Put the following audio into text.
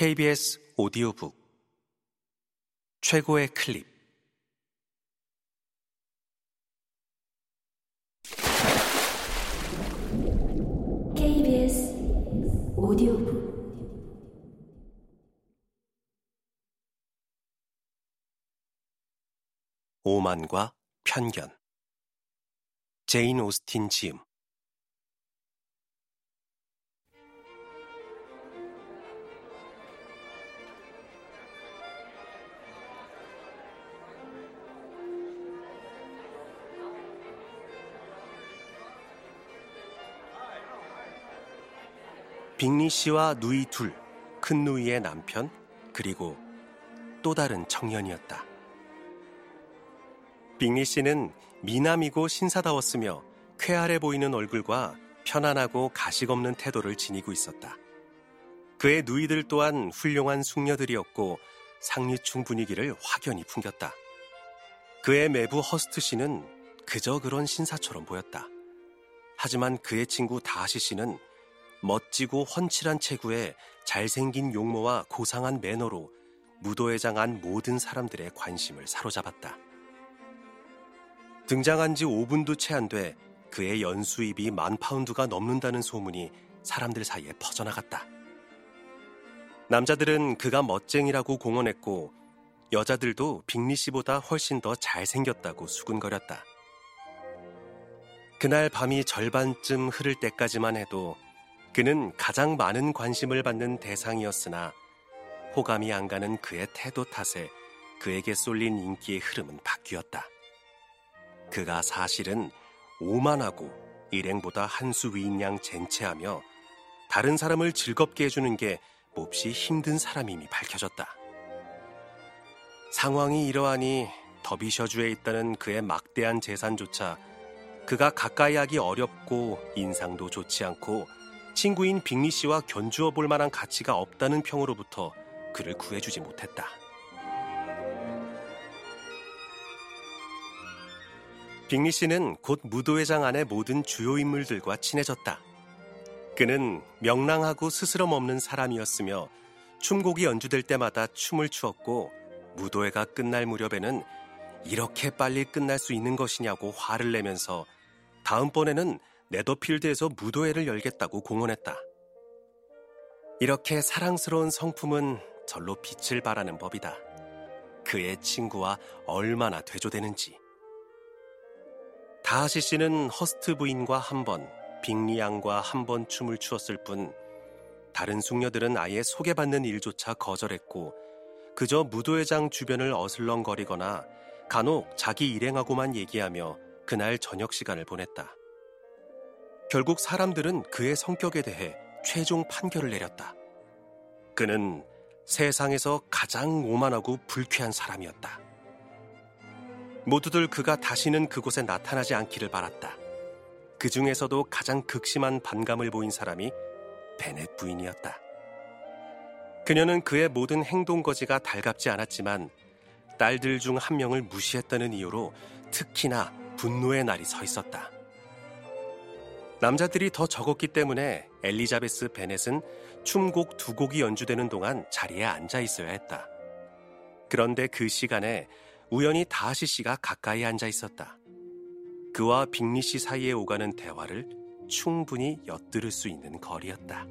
KBS 오디오북. 최고의 클립. KBS 오디오북. 오만과 편견. 제인 오스틴 지음 빅리 씨와 누이 둘, 큰 누이의 남편, 그리고 또 다른 청년이었다. 빅리 씨는 미남이고 신사다웠으며 쾌활해 보이는 얼굴과 편안하고 가식 없는 태도를 지니고 있었다. 그의 누이들 또한 훌륭한 숙녀들이었고 상류층 분위기를 확연히 풍겼다. 그의 매부 허스트 씨는 그저 그런 신사처럼 보였다. 하지만 그의 친구 다시 씨는 멋지고 훤칠한 체구에 잘생긴 용모와 고상한 매너로 무도회장 안 모든 사람들의 관심을 사로잡았다. 등장한 지 5분도 채 안 돼 그의 연수입이 만 파운드가 넘는다는 소문이 사람들 사이에 퍼져나갔다. 남자들은 그가 멋쟁이라고 공언했고 여자들도 빅리 씨보다 훨씬 더 잘생겼다고 수군거렸다. 그날 밤이 절반쯤 흐를 때까지만 해도 그는 가장 많은 관심을 받는 대상이었으나 호감이 안 가는 그의 태도 탓에 그에게 쏠린 인기의 흐름은 바뀌었다. 그가 사실은 오만하고 일행보다 한 수 위인 양 젠체하며 다른 사람을 즐겁게 해주는 게 몹시 힘든 사람임이 밝혀졌다. 상황이 이러하니 더비셔주에 있다는 그의 막대한 재산조차 그가 가까이 하기 어렵고 인상도 좋지 않고 친구인 빅리 씨와 견주어 볼 만한 가치가 없다는 평으로부터 그를 구해주지 못했다. 빅리 씨는 곧 무도회장 안의 모든 주요 인물들과 친해졌다. 그는 명랑하고 스스럼 없는 사람이었으며 춤곡이 연주될 때마다 춤을 추었고 무도회가 끝날 무렵에는 이렇게 빨리 끝날 수 있는 것이냐고 화를 내면서 다음번에는 네더필드에서 무도회를 열겠다고 공언했다. 이렇게 사랑스러운 성품은 절로 빛을 발하는 법이다. 그의 친구와 얼마나 되조되는지. 다하시 씨는 허스트 부인과 한 번, 빅리 양과 한 번 춤을 추었을 뿐 다른 숙녀들은 아예 소개받는 일조차 거절했고 그저 무도회장 주변을 어슬렁거리거나 간혹 자기 일행하고만 얘기하며 그날 저녁 시간을 보냈다. 결국 사람들은 그의 성격에 대해 최종 판결을 내렸다. 그는 세상에서 가장 오만하고 불쾌한 사람이었다. 모두들 그가 다시는 그곳에 나타나지 않기를 바랐다. 그 중에서도 가장 극심한 반감을 보인 사람이 베넷 부인이었다. 그녀는 그의 모든 행동 거지가 달갑지 않았지만 딸들 중 한 명을 무시했다는 이유로 특히나 분노의 날이 서 있었다. 남자들이 더 적었기 때문에 엘리자베스 베넷은 춤곡 두 곡이 연주되는 동안 자리에 앉아 있어야 했다. 그런데 그 시간에 우연히 다하시 씨가 가까이 앉아 있었다. 그와 빅리 씨 사이에 오가는 대화를 충분히 엿들을 수 있는 거리였다.